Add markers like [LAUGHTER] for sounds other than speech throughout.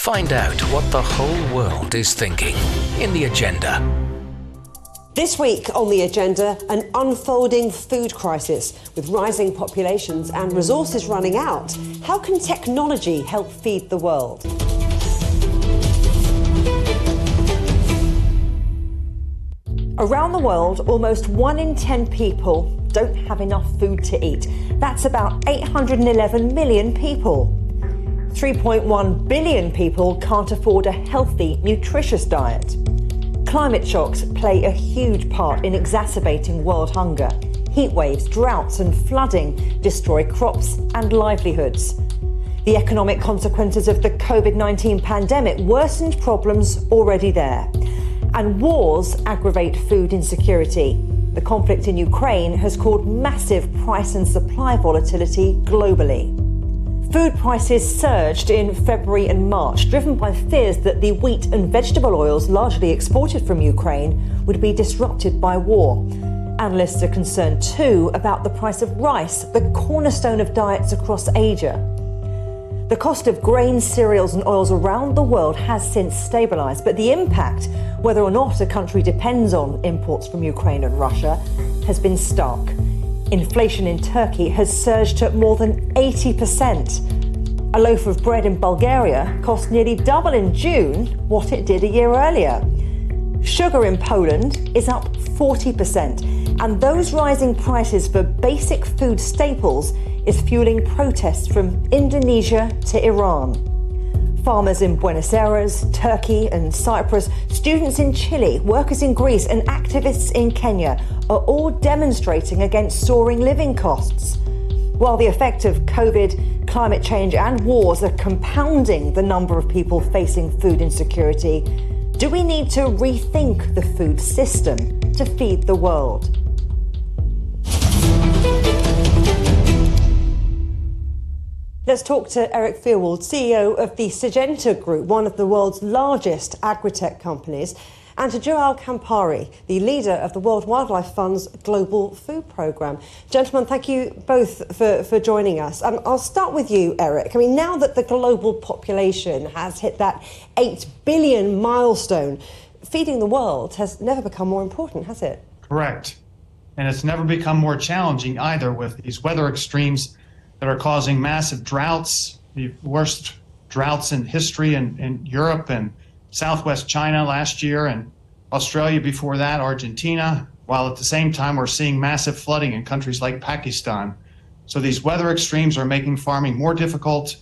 Find out what the whole world is thinking in the agenda. This week on the agenda, an unfolding food crisis with rising populations and resources running out. How can technology help feed the world? Around the world, almost one in 10 people don't have enough food to eat. That's about 811 million people. 3.1 billion people can't afford a healthy, nutritious diet. Climate shocks play a huge part in exacerbating world hunger. Heat waves, droughts, and flooding destroy crops and livelihoods. The economic consequences of the COVID 19 pandemic worsened problems already there. And wars aggravate food insecurity. The conflict in Ukraine has caused massive price and supply volatility globally. Food prices surged in February and March, driven by fears that the wheat and vegetable oils largely exported from Ukraine would be disrupted by war. Analysts are concerned too about the price of rice, the cornerstone of diets across Asia. The cost of grains, cereals, and oils around the world has since stabilised, but the impact, whether or not a country depends on imports from Ukraine and Russia, has been stark. Inflation in Turkey has surged to more than 80%. A loaf of bread in Bulgaria cost nearly double in June what it did a year earlier. Sugar in Poland is up 40%, and those rising prices for basic food staples is fueling protests from Indonesia to Iran. Farmers in Buenos Aires, Turkey, and Cyprus, students in Chile, workers in Greece, and activists in Kenya are all demonstrating against soaring living costs. While the effect of COVID, climate change, and wars are compounding the number of people facing food insecurity, do we need to rethink the food system to feed the world? Let's talk to Eric Fyrwald, CEO of the Syngenta Group, one of the world's largest agri-tech companies, and to Joao Campari, the leader of the World Wildlife Fund's Global Food Programme. Gentlemen, thank you both for, for joining us. Um, I'll start with you, Eric. I mean, now that the global population has hit that 8 billion milestone, feeding the world has never become more important, has it? Correct. And it's never become more challenging either with these weather extremes that are causing massive droughts, the worst droughts in history in, in Europe and Southwest China last year, and Australia before that, Argentina, while at the same time we're seeing massive flooding in countries like Pakistan. So these weather extremes are making farming more difficult,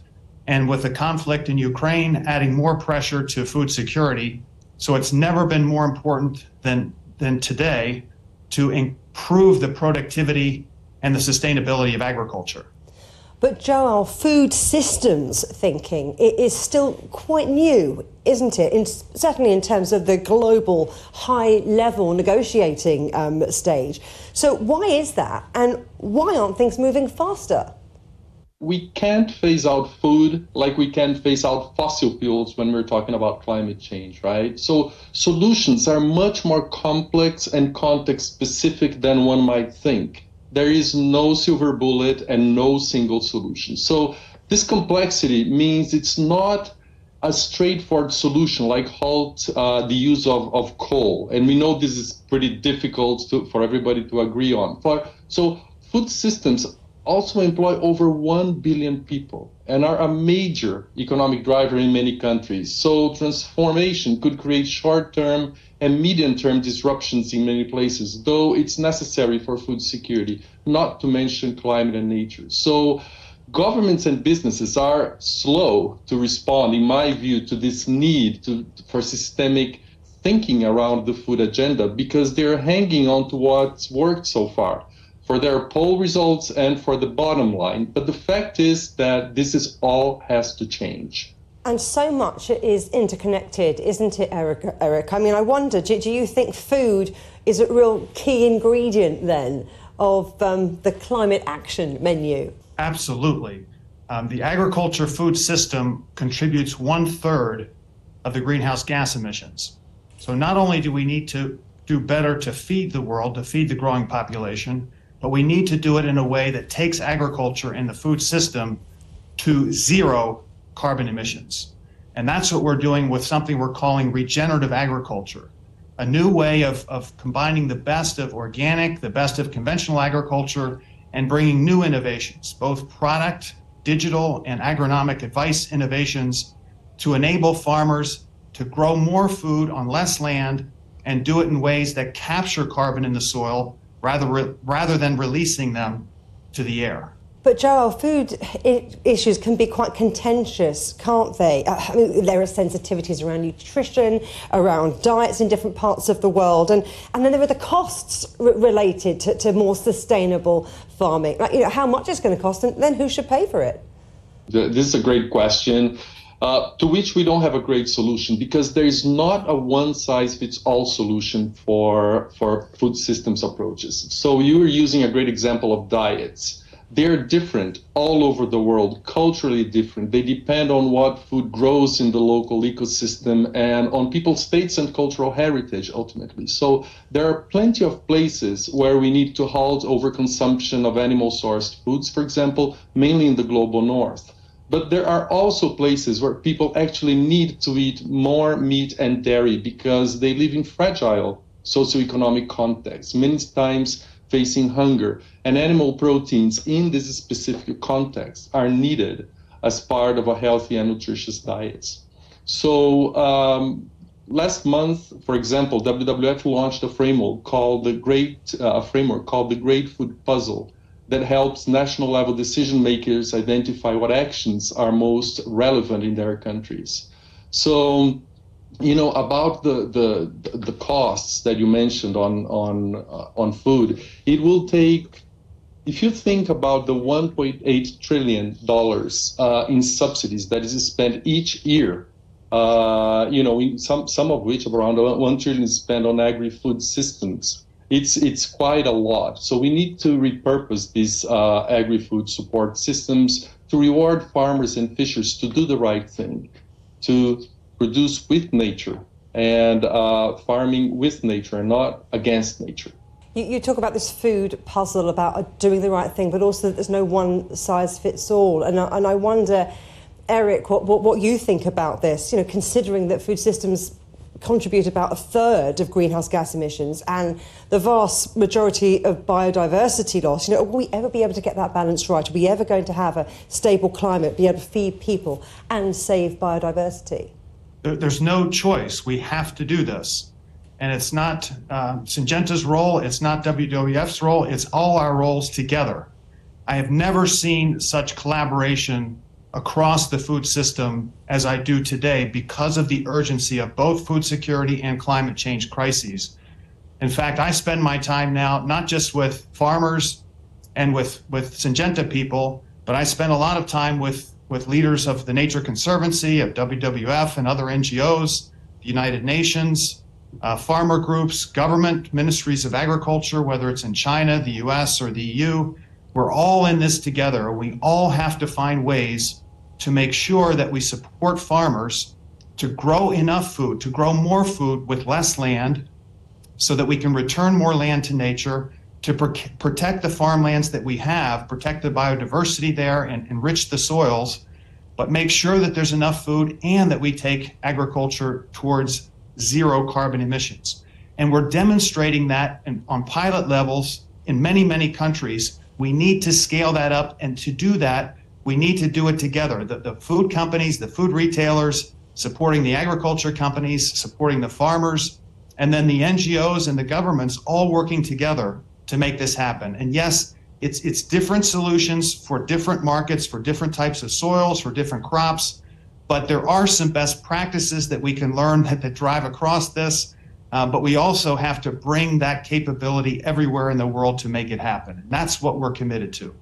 and with the conflict in Ukraine, adding more pressure to food security. So it's never been more important than, than today to improve the productivity and the sustainability of agriculture. But Joao, food systems thinking is still quite new, isn't it? In, certainly in terms of the global high-level negotiating um, stage. So why is that, and why aren't things moving faster? We can't phase out food like we can phase out fossil fuels when we're talking about climate change, right? So solutions are much more complex and context specific than one might think there is no silver bullet and no single solution. So this complexity means it's not a straightforward solution like halt uh, the use of, of coal. And we know this is pretty difficult to, for everybody to agree on. For, so food systems also employ over 1 billion people and are a major economic driver in many countries. So transformation could create short-term and medium-term disruptions in many places, though it's necessary for food security, not to mention climate and nature. So governments and businesses are slow to respond, in my view, to this need to, for systemic thinking around the food agenda because they're hanging on to what's worked so far for their poll results and for the bottom line. But the fact is that this is all has to change. And so much is interconnected, isn't it, Eric? Eric? I mean, I wonder, do, do you think food is a real key ingredient then of um, the climate action menu? Absolutely. Um, the agriculture food system contributes one third of the greenhouse gas emissions. So not only do we need to do better to feed the world, to feed the growing population, but we need to do it in a way that takes agriculture and the food system to zero carbon emissions. And that's what we're doing with something we're calling regenerative agriculture, a new way of, of combining the best of organic, the best of conventional agriculture, and bringing new innovations, both product, digital, and agronomic advice innovations to enable farmers to grow more food on less land and do it in ways that capture carbon in the soil rather, rather than releasing them to the air. But Joao, food issues can be quite contentious, can't they? Uh, I mean, there are sensitivities around nutrition, around diets in different parts of the world, and, and then there are the costs related to, to more sustainable farming. Like, you know, how much it's going to cost, and then who should pay for it? This is a great question. Uh, to which we don't have a great solution because there is not a one size fits all solution for for food systems approaches. So you are using a great example of diets. They're different all over the world, culturally different. They depend on what food grows in the local ecosystem and on people's states and cultural heritage ultimately. So there are plenty of places where we need to halt overconsumption of animal sourced foods, for example, mainly in the global north. But there are also places where people actually need to eat more meat and dairy because they live in fragile socioeconomic contexts, many times facing hunger. And animal proteins in this specific context are needed as part of a healthy and nutritious diet. So um, last month, for example, WWF launched a framework called the Great uh, framework called the Great Food Puzzle that helps national level decision makers identify what actions are most relevant in their countries. So, you know about the the the costs that you mentioned on on uh, on food, it will take. If you think about the 1.8 trillion dollars uh, in subsidies that is spent each year, uh, you know, some some of which around one trillion is spent on agri-food systems it's it's quite a lot. So we need to repurpose these uh, agri-food support systems to reward farmers and fishers to do the right thing, to produce with nature and uh, farming with nature and not against nature. You, you, talk about this food puzzle about doing the right thing, but also that there's no one size fits all. And I, and I wonder, Eric, what, what, what you think about this, you know, considering that food systems contribute about a third of greenhouse gas emissions and the vast majority of biodiversity loss. You know, will we ever be able to get that balance right? Are we ever going to have a stable climate, be able to feed people and save biodiversity? There's no choice. We have to do this. And it's not uh, Syngenta's role, it's not WWF's role, it's all our roles together. I have never seen such collaboration across the food system as I do today because of the urgency of both food security and climate change crises. In fact, I spend my time now not just with farmers and with, with Syngenta people, but I spend a lot of time with, with leaders of the Nature Conservancy, of WWF, and other NGOs, the United Nations, uh, farmer groups, government ministries of agriculture, whether it's in China, the US, or the EU. We're all in this together. We all have to find ways to make sure that we support farmers to grow enough food, to grow more food with less land, so that we can return more land to nature, to pr- protect the farmlands that we have, protect the biodiversity there, and enrich the soils, but make sure that there's enough food and that we take agriculture towards zero carbon emissions. And we're demonstrating that in, on pilot levels in many, many countries we need to scale that up. And to do that, we need to do it together. The, the food companies, the food retailers, supporting the agriculture companies, supporting the farmers, and then the NGOs and the governments all working together to make this happen. And yes, it's it's different solutions for different markets, for different types of soils, for different crops, but there are some best practices that we can learn that, that drive across this. Uh, but we also have to bring that capability everywhere in the world to make it happen. And that's what we're committed to.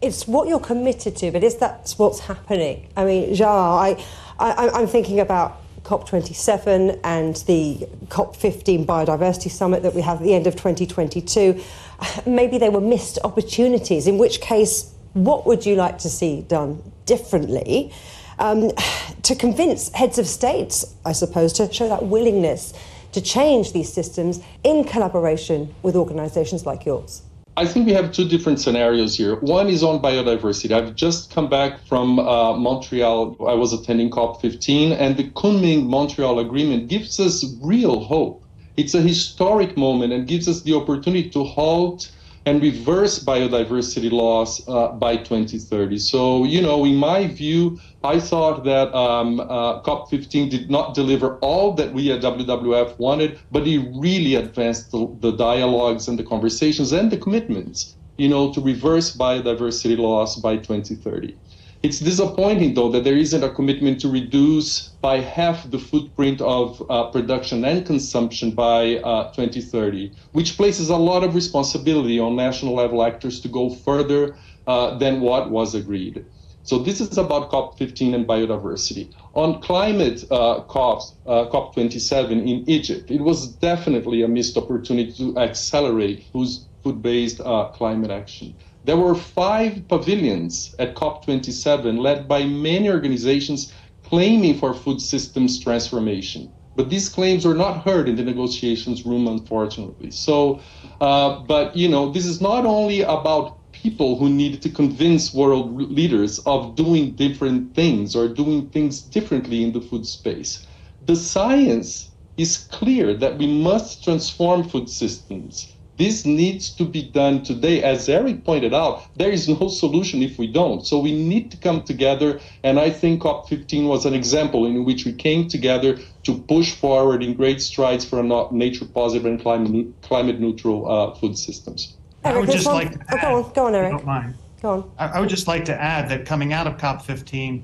It's what you're committed to, but is that what's happening? I mean, Joao, I, I, I'm thinking about COP27 and the COP15 Biodiversity Summit that we have at the end of 2022. [SIGHS] Maybe they were missed opportunities, in which case, what would you like to see done differently um, [SIGHS] to convince heads of states, I suppose, to show that willingness to change these systems in collaboration with organisations like yours? I think we have two different scenarios here. One is on biodiversity. I've just come back from uh, Montreal. I was attending COP15, and the Kunming Montreal Agreement gives us real hope. It's a historic moment and gives us the opportunity to halt and reverse biodiversity loss uh, by 2030. So, you know, in my view, I thought that um, uh, COP15 did not deliver all that we at WWF wanted, but it really advanced the, the dialogues and the conversations and the commitments, you know, to reverse biodiversity loss by 2030. It's disappointing, though, that there isn't a commitment to reduce by half the footprint of uh, production and consumption by uh, 2030, which places a lot of responsibility on national level actors to go further uh, than what was agreed. So this is about COP15 and biodiversity. On climate uh, COP, uh, COP27 in Egypt, it was definitely a missed opportunity to accelerate food-based uh, climate action. There were five pavilions at COP27 led by many organizations claiming for food systems transformation. But these claims were not heard in the negotiations room, unfortunately. So, uh, but you know, this is not only about people who need to convince world leaders of doing different things or doing things differently in the food space. The science is clear that we must transform food systems this needs to be done today. As Eric pointed out, there is no solution if we don't. So we need to come together. And I think COP15 was an example in which we came together to push forward in great strides for nature positive and climate, climate neutral uh, food systems. Eric, I would just one, like to add, oh, go on, go on, Eric. Don't mind. Go on. I, I would just like to add that coming out of COP15,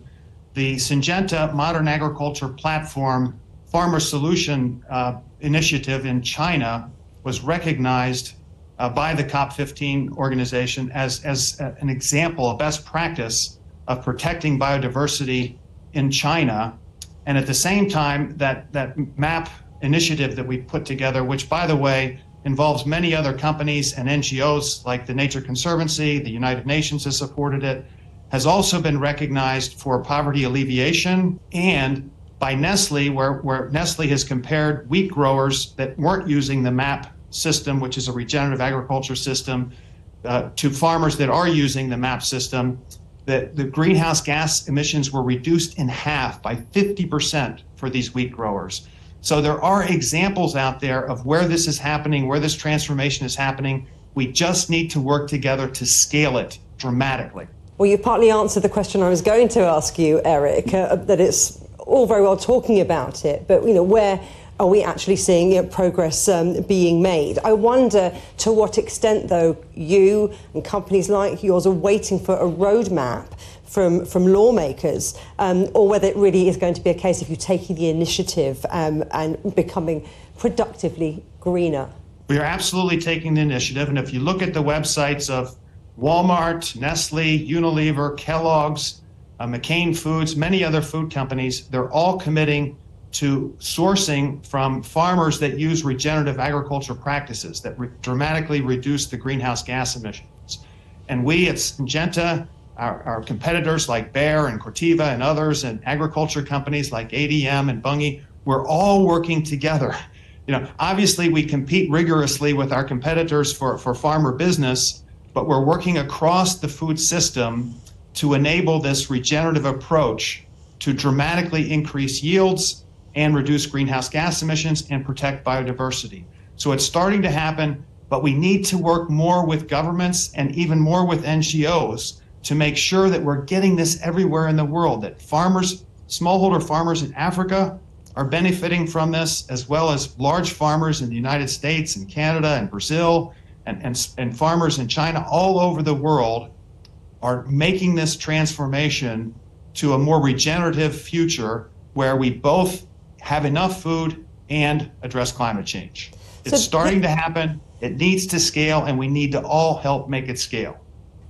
the Syngenta Modern Agriculture Platform Farmer Solution uh, Initiative in China was recognized uh, by the COP15 organization as, as a, an example, a best practice of protecting biodiversity in China. And at the same time, that, that MAP initiative that we put together, which, by the way, involves many other companies and NGOs like the Nature Conservancy, the United Nations has supported it, has also been recognized for poverty alleviation and by Nestle, where, where Nestle has compared wheat growers that weren't using the MAP system, which is a regenerative agriculture system, uh, to farmers that are using the MAP system, that the greenhouse gas emissions were reduced in half by 50% for these wheat growers. So there are examples out there of where this is happening, where this transformation is happening. We just need to work together to scale it dramatically. Well, you partly answered the question I was going to ask you, Eric, uh, that it's all very well talking about it, but you know where are we actually seeing you know, progress um, being made? I wonder to what extent, though, you and companies like yours are waiting for a roadmap from, from lawmakers, um, or whether it really is going to be a case of you taking the initiative um, and becoming productively greener. We are absolutely taking the initiative, and if you look at the websites of Walmart, Nestle, Unilever, Kellogg's, uh, McCain Foods, many other food companies, they're all committing to sourcing from farmers that use regenerative agriculture practices that re- dramatically reduce the greenhouse gas emissions. And we at Syngenta, our, our, competitors like Bayer and Corteva and others, and agriculture companies like ADM and Bunge, we're all working together. You know, obviously we compete rigorously with our competitors for, for farmer business, but we're working across the food system to enable this regenerative approach to dramatically increase yields and reduce greenhouse gas emissions and protect biodiversity. So it's starting to happen, but we need to work more with governments and even more with NGOs to make sure that we're getting this everywhere in the world, that farmers, smallholder farmers in Africa are benefiting from this, as well as large farmers in the United States and Canada and Brazil and, and, and farmers in China all over the world are making this transformation to a more regenerative future where we both have enough food and address climate change. It's so starting th- to happen. It needs to scale, and we need to all help make it scale.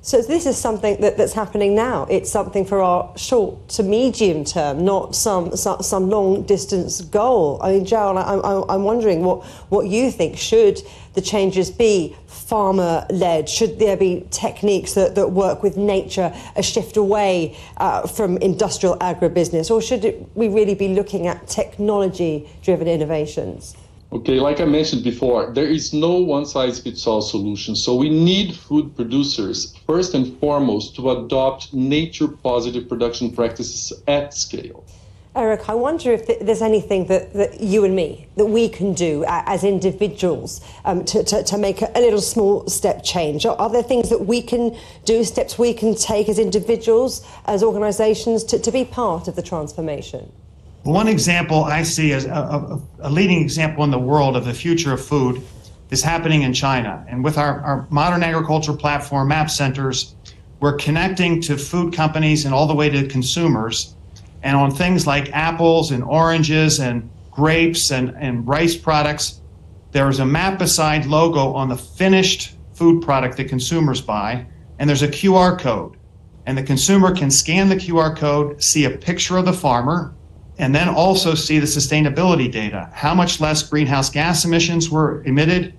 So this is something that, that's happening now. It's something for our short to medium term, not some some, some long distance goal. I mean, Gerald, I, I, I'm wondering what, what you think. Should the changes be farmer led? Should there be techniques that, that work with nature, a shift away uh, from industrial agribusiness? Or should it, we really be looking at technology driven innovations? Okay, like I mentioned before, there is no one size fits all solution. So we need food producers, first and foremost, to adopt nature positive production practices at scale. Eric, I wonder if there's anything that, that you and me, that we can do as individuals um, to, to, to, make a, little small step change. Are, are, there things that we can do, steps we can take as individuals, as organisations, to, to be part of the transformation? One example I see as a, a, a, leading example in the world of the future of food is happening in China. And with our, our modern agriculture platform, Map Centers, we're connecting to food companies and all the way to consumers and on things like apples and oranges and grapes and, and rice products, there is a MAP beSide logo on the finished food product that consumers buy, and there's a QR code. And the consumer can scan the QR code, see a picture of the farmer, and then also see the sustainability data. How much less greenhouse gas emissions were emitted,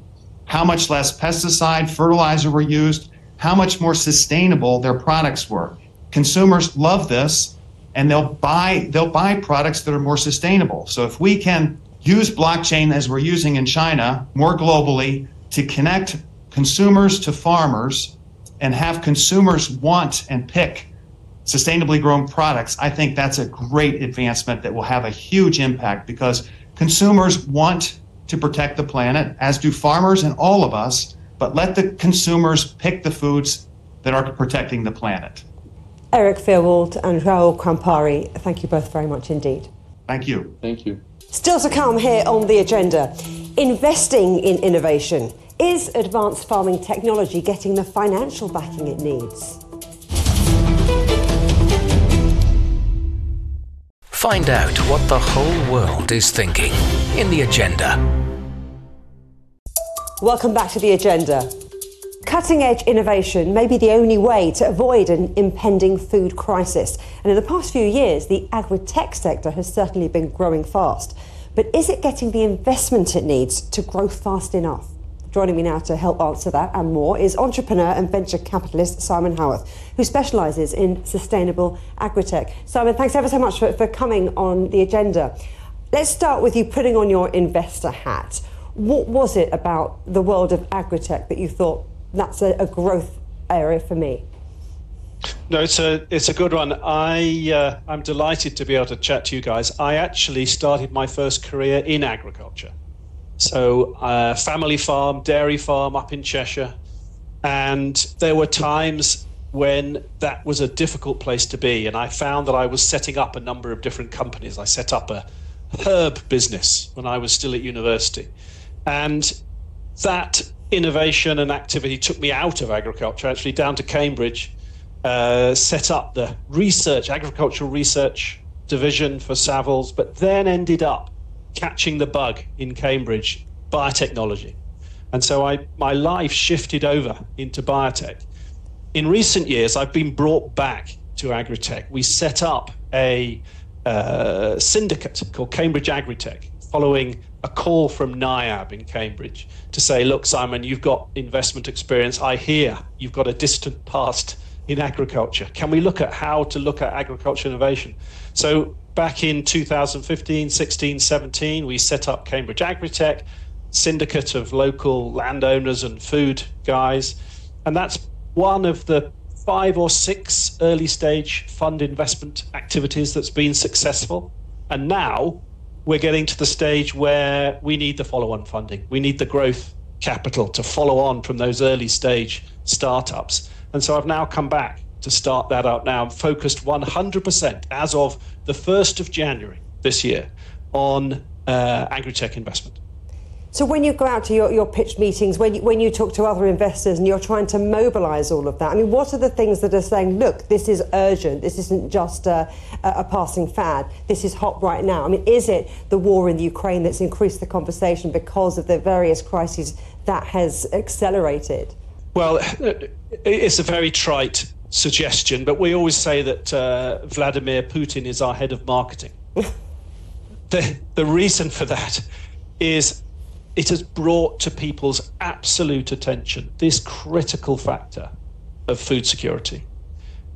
how much less pesticide, fertilizer were used, how much more sustainable their products were. Consumers love this and they'll buy they'll buy products that are more sustainable. So if we can use blockchain as we're using in China more globally to connect consumers to farmers and have consumers want and pick sustainably grown products, I think that's a great advancement that will have a huge impact because consumers want to protect the planet, as do farmers and all of us, but let the consumers pick the foods that are protecting the planet. Eric Fyrwald and Raul Campari, thank you both very much indeed. Thank you. Thank you. Still to come here on the agenda investing in innovation. Is advanced farming technology getting the financial backing it needs? Find out what the whole world is thinking in the agenda. Welcome back to the agenda. Cutting edge innovation may be the only way to avoid an impending food crisis. And in the past few years, the agri tech sector has certainly been growing fast. But is it getting the investment it needs to grow fast enough? Joining me now to help answer that and more is entrepreneur and venture capitalist Simon Howarth, who specialises in sustainable agri-tech. Simon, thanks ever so much for, for coming on the agenda. Let's start with you putting on your investor hat. What was it about the world of agri-tech that you thought that's a, a growth area for me. No, it's a it's a good one. I uh, I'm delighted to be able to chat to you guys. I actually started my first career in agriculture, so uh, family farm, dairy farm up in Cheshire, and there were times when that was a difficult place to be, and I found that I was setting up a number of different companies. I set up a herb business when I was still at university, and that innovation and activity took me out of agriculture, actually down to Cambridge, uh, set up the research, agricultural research division for Savills, but then ended up catching the bug in Cambridge, biotechnology. And so I, my life shifted over into biotech. In recent years, I've been brought back to agritech. We set up a uh, syndicate called Cambridge Agritech following a call from NIAB in Cambridge to say, look, Simon, you've got investment experience. I hear you've got a distant past in agriculture. Can we look at how to look at agriculture innovation? So back in 2015, 16, 17, we set up Cambridge Agritech, syndicate of local landowners and food guys. And that's one of the five or six early stage fund investment activities that's been successful. And now we're getting to the stage where we need the follow on funding. We need the growth capital to follow on from those early stage startups. And so I've now come back to start that up now. Focused 100% as of the 1st of January this year on uh, agri-tech investment. So when you go out to your, your pitch meetings, when you, when you talk to other investors and you're trying to mobilise all of that, I mean, what are the things that are saying, look, this is urgent, this isn't just a, a, passing fad, this is hot right now? I mean, is it the war in the Ukraine that's increased the conversation because of the various crises that has accelerated? Well, it's a very trite suggestion, but we always say that uh, Vladimir Putin is our head of marketing. [LAUGHS] the, the reason for that is it has brought to people's absolute attention this critical factor of food security.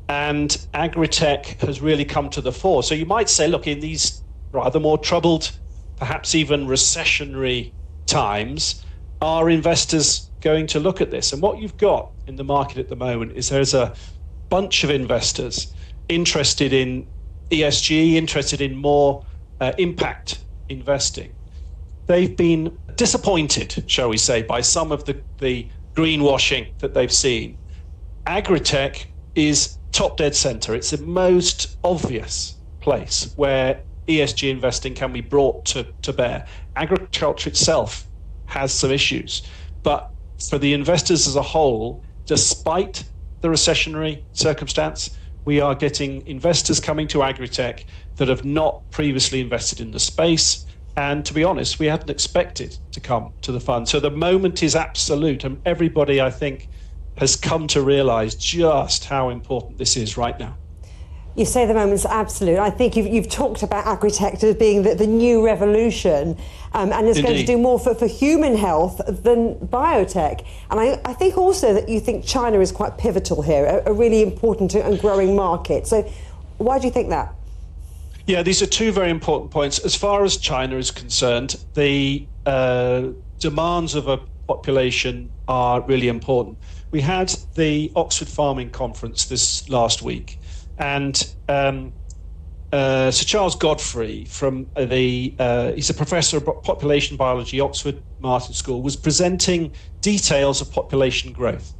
And agri-tech has really come to the fore. So you might say, look, in these rather more troubled, perhaps even recessionary times are investors going to look at this? And what you've got in the market at the moment is there's a bunch of investors interested in ESG, interested in more uh, impact investing. They've been disappointed, shall we say, by some of the, the greenwashing that they've seen. Agritech is top dead center. It's the most obvious place where ESG investing can be brought to, to bear. Agriculture itself has some issues, but for the investors as a whole, despite the recessionary circumstance, we are getting investors coming to agritech that have not previously invested in the space. And to be honest, we hadn't expected to come to the fund. So the moment is absolute. And everybody, I think, has come to realize just how important this is right now. You say the moment's absolute. I think you've, you've talked about agritech as being the, the new revolution, um, and it's Indeed. going to do more for, for human health than biotech. And I, I, think also that you think China is quite pivotal here, a, a really important and growing market. So, why do you think that? Yeah, these are two very important points. As far as China is concerned, the uh, demands of a population are really important. We had the Oxford Farming Conference this last week and um, uh, Sir Charles Godfray from the uh, he's a professor of population biology, Oxford Martin School, was presenting details of population growth,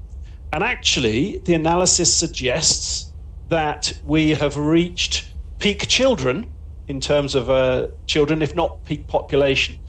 and actually the analysis suggests that we have reached peak children in terms of uh, children, if not peak population.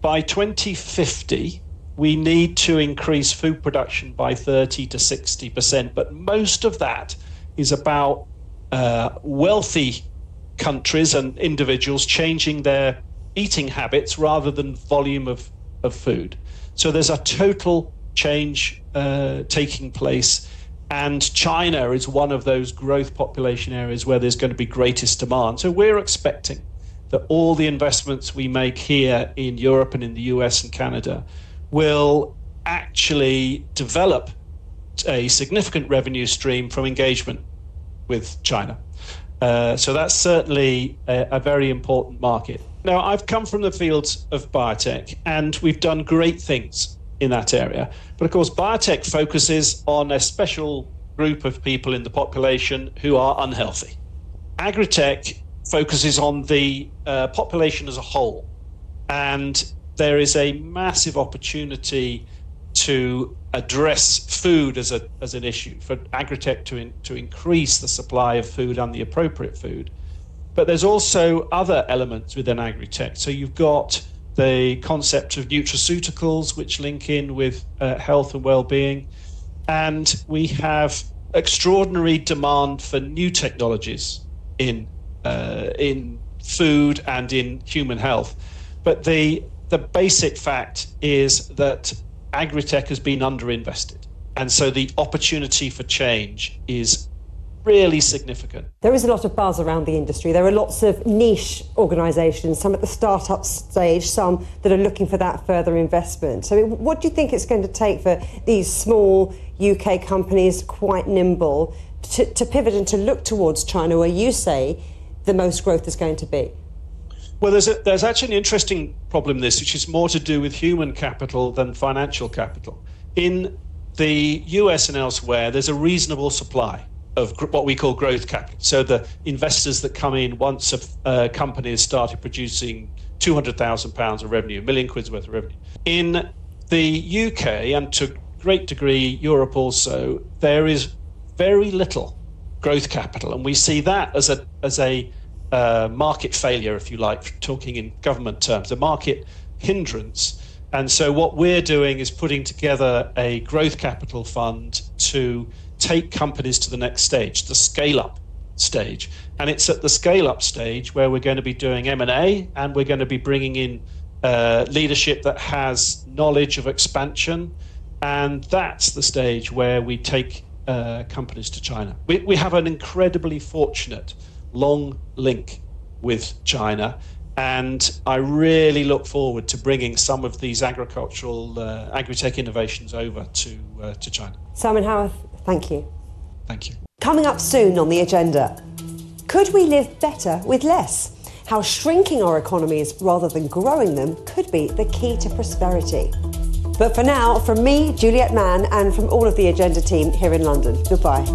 By 2050, we need to increase food production by 30 to 60 percent, but most of that is about uh, wealthy countries and individuals changing their eating habits rather than volume of, of food. So there's a total change uh, taking place. And China is one of those growth population areas where there's going to be greatest demand. So we're expecting that all the investments we make here in Europe and in the US and Canada will actually develop a significant revenue stream from engagement with China. Uh, so that's certainly a, a, very important market. Now, I've come from the fields of biotech, and we've done great things in that area. But of course, biotech focuses on a special group of people in the population who are unhealthy. Agritech focuses on the uh, population as a whole, and there is a massive opportunity to address food as, a, as an issue, for agritech to, in, to increase the supply of food and the appropriate food. But there's also other elements within agritech. So you've got the concept of nutraceuticals, which link in with uh, health and well-being, and we have extraordinary demand for new technologies in uh, in food and in human health. But the the basic fact is that agritech has been underinvested. And so the opportunity for change is really significant. There is a lot of buzz around the industry. There are lots of niche organisations, some at the startup stage, some that are looking for that further investment. So, what do you think it's going to take for these small UK companies, quite nimble, to, to pivot and to look towards China, where you say the most growth is going to be? Well, there's a, there's actually an interesting problem this, which is more to do with human capital than financial capital. In the US and elsewhere, there's a reasonable supply of what we call growth capital. So the investors that come in once a uh, company has started producing 200,000 pounds of revenue, a million quid's worth of revenue. In the UK and to great degree Europe also, there is very little growth capital, and we see that as a as a uh, market failure, if you like, talking in government terms, a market hindrance. And so, what we're doing is putting together a growth capital fund to take companies to the next stage, the scale up stage. And it's at the scale up stage where we're going to be doing M&A and we're going to be bringing in uh, leadership that has knowledge of expansion. And that's the stage where we take uh, companies to China. We, we have an incredibly fortunate long link with China. And I really look forward to bringing some of these agricultural, uh, agri-tech innovations over to, uh, to China. Simon Howarth, thank you. Thank you. Coming up soon on the agenda, could we live better with less? how shrinking our economies rather than growing them could be the key to prosperity. But for now, from me, Juliet Mann, and from all of the Agenda team here in London, goodbye.